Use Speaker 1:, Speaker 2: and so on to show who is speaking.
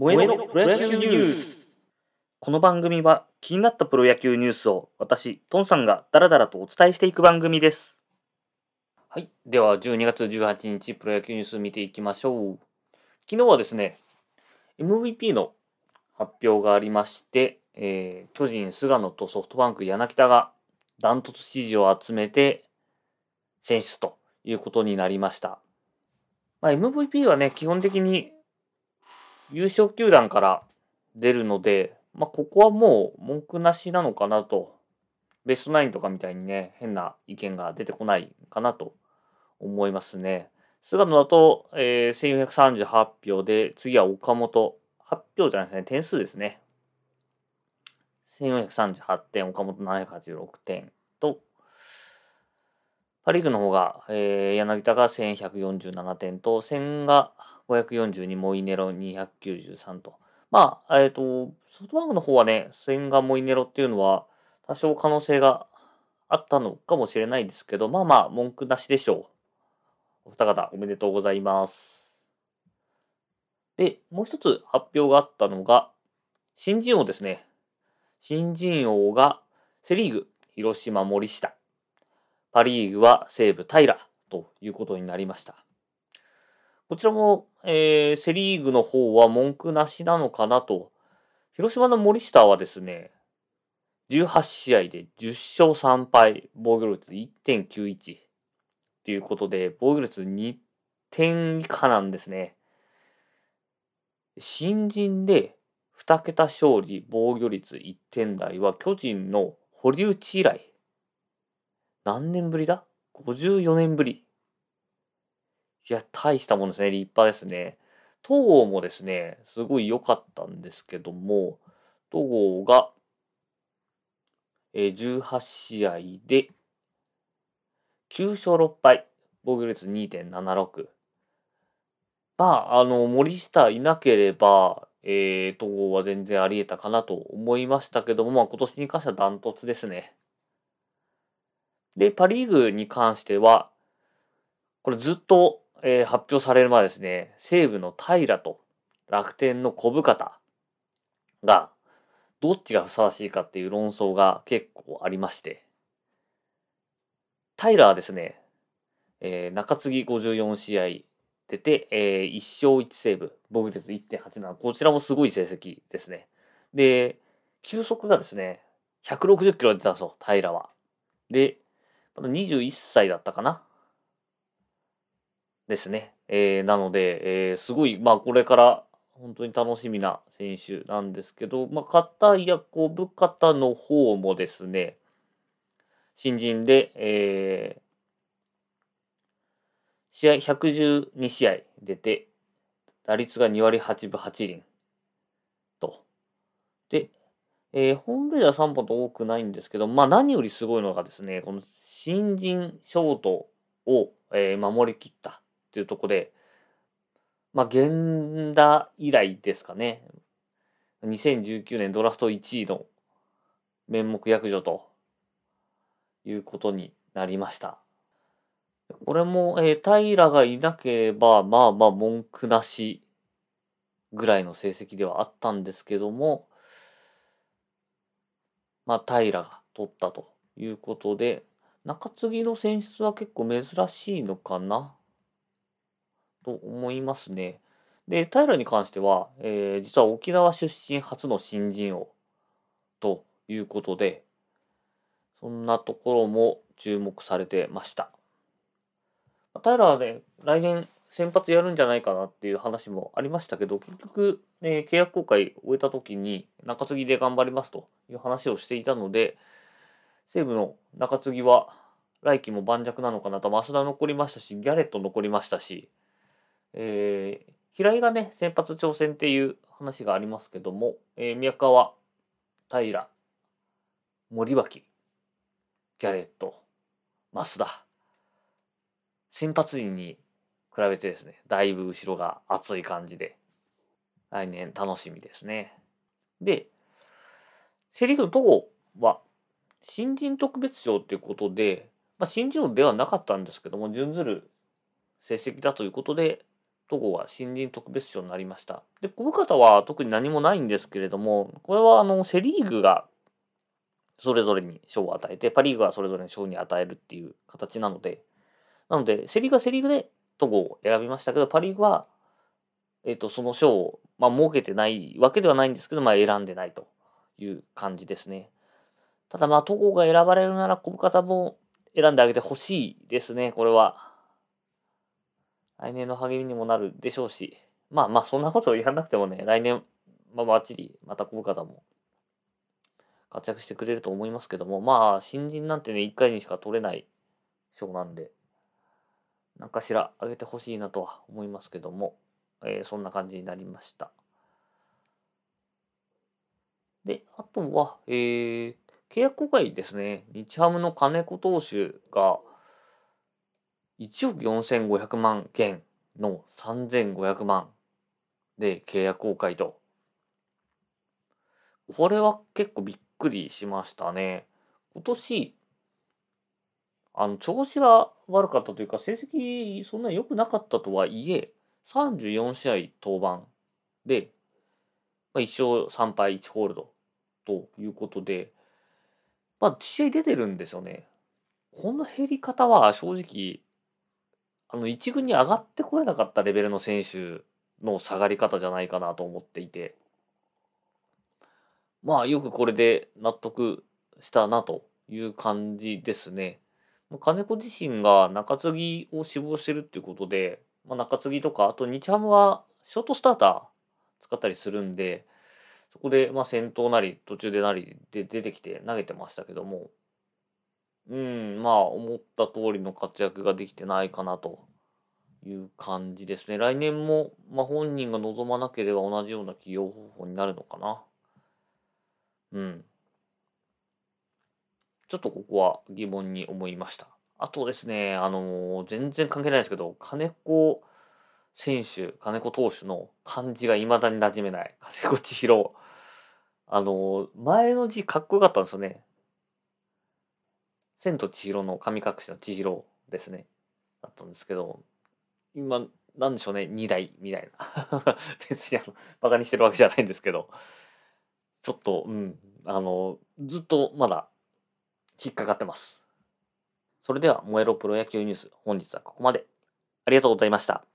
Speaker 1: 萌えのプロ野球ニュースこの番組は気になったプロ野球ニュースを私、トンさんがダラダラとお伝えしていく番組です。はい。では、12月18日、プロ野球ニュース見ていきましょう。昨日はですね、MVP の発表がありまして、えー巨人、菅野とソフトバンク、柳田がダントツ支持を集めて選出ということになりました。まあ、MVP はね、基本的に優勝球団から出るので、まあ、ここはもう文句なしなのかなと、ベストナインとかみたいにね、変な意見が出てこないかなと思いますね。菅野だと、えー、1438票で、次は岡本。発表じゃないですね、点数ですね。1438点、岡本786点と、パ・リーグの方が、えー柳田が1147点と、千が542、モイネロ293と。まあ、えっ、と、ソフトバンクの方はね、千賀モイネロっていうのは、多少可能性があったのかもしれないですけど、まあまあ、文句なしでしょう。お二方、おめでとうございます。で、もう一つ発表があったのが、新人王ですね。新人王が、セ・リーグ、広島、森下。パ・リーグは西武、平ということになりました。こちらも、えーセ・リーグの方は文句なしなのかなと。広島の森下はですね、18試合で10勝3敗、防御率1.91ということで、防御率2点以下なんですね。新人で2桁勝利、防御率1点台は巨人の堀内以来。何年ぶりだ ?54 年ぶり。いや、大したものですね。立派ですね。東郷もですね、すごい良かったんですけども、東郷が、えー18試合で9勝6敗、防御率2.76。まあ、あの、森下いなければ、えー、東郷は全然あり得たかなと思いましたけども、まあ、今年に関してはダントツですね。で、パ・リーグに関しては、これずっと、えー発表されるまでですね、西武の平と楽天の小深田が、どっちがふさわしいかっていう論争が結構ありまして、平はですね、えー中継ぎ54試合出て、えー1勝1セーブ、防御率1.87、こちらもすごい成績ですね。で、球速がですね、160キロ出たんですよ、平は。で、まだ21歳だったかなですね。えーなので、えーすごい、まあ、これから本当に楽しみな選手なんですけど、まあ、片や小深田の方もですね、新人で、えー試合112試合出て、打率が2割8分8厘と。で、えー本塁打3本と多くないんですけど、まあ何よりすごいのがですね、この新人ショートを、えー守りきったていうとこで、まあ源田以来ですかね。2019年ドラフト1位の面目躍如ということになりました。これも、えー平がいなければ、まあまあ文句なしぐらいの成績ではあったんですけども、まあ平が取ったということで、中継ぎの選出は結構珍しいのかなと思いますね。で、平に関しては、えー実は沖縄出身初の新人王ということで、そんなところも注目されてました。平はね、来年先発やるんじゃないかなっていう話もありましたけど、結局、えー契約更改終えた時に中継ぎで頑張りますという話をしていたので、西武の中継ぎは来季も盤石なのかなと、増田残りましたし、ギャレット残りましたし、えー平井がね、先発挑戦っていう話がありますけども、えー宮川、平、森脇、ギャレット、増田、先発陣に比べてですね、だいぶ後ろが熱い感じで、来年楽しみですね。で、セ・リーグの東は、新人特別賞ということで、まあ、新人王ではなかったんですけども、準ずる成績だということで、戸郷は新人特別賞になりました。で、小深田は特に何もないんですけれども、これはあのセ・リーグがそれぞれに賞を与えて、パ・リーグはそれぞれに賞に与えるっていう形なので、なので、セ・リーグはセ・リーグで戸郷を選びましたけど、パ・リーグは、えっ、と、その賞を、まあ、設けてないわけではないんですけど、まあ、選んでないという感じですね。ただ、まあ、戸郷が選ばれるなら、小深田も選んであげてほしいですね、これは。来年の励みにもなるでしょうし、まあまあ、そんなことを言わなくてもね、来年、まあ、ばっちり、また小深田も活躍してくれると思いますけども、まあ、新人なんてね、1回にしか取れない賞なんで、なんかしらあげてほしいなとは思いますけども、えーそんな感じになりました。で、あとは、えー契約更改ですね。日ハムの金子投手が1億4500万件の3500万で契約更改と。これは結構びっくりしましたね。今年、あの、調子が悪かったというか、成績そんなに良くなかったとはいえ、34試合登板で、まあ、1勝3敗1ホールドということで、まあ、試合出てるんですよね。この減り方は正直、あの、一軍に上がってこれなかったレベルの選手の下がり方じゃないかなと思っていて、まあ、よくこれで納得したなという感じですね。金子自身が中継ぎを志望してるっていうことで、まあ、中継ぎとか、あと日ハムはショートスターター使ったりするんで、そこでまあ先頭なり途中でなりで出てきて投げてましたけども、うん、まあ思った通りの活躍ができてないかなという感じですね。来年も、まあ、本人が望まなければ同じような起用方法になるのかな。うん。ちょっとここは疑問に思いました。あとですね、あのー全然関係ないですけど、金子選手、金子投手の漢字が未だに馴染めない。金子千尋。あのー前の字かっこよかったんですよね。千と千尋の神隠しの千尋ですね。だったんですけど、今、なんでしょうね、2代みたいな。別にあの、バカにしてるわけじゃないんですけど、ちょっと、うん、あの、ずっとまだ引っかかってます。それでは、燃えろプロ野球ニュース、本日はここまで。ありがとうございました。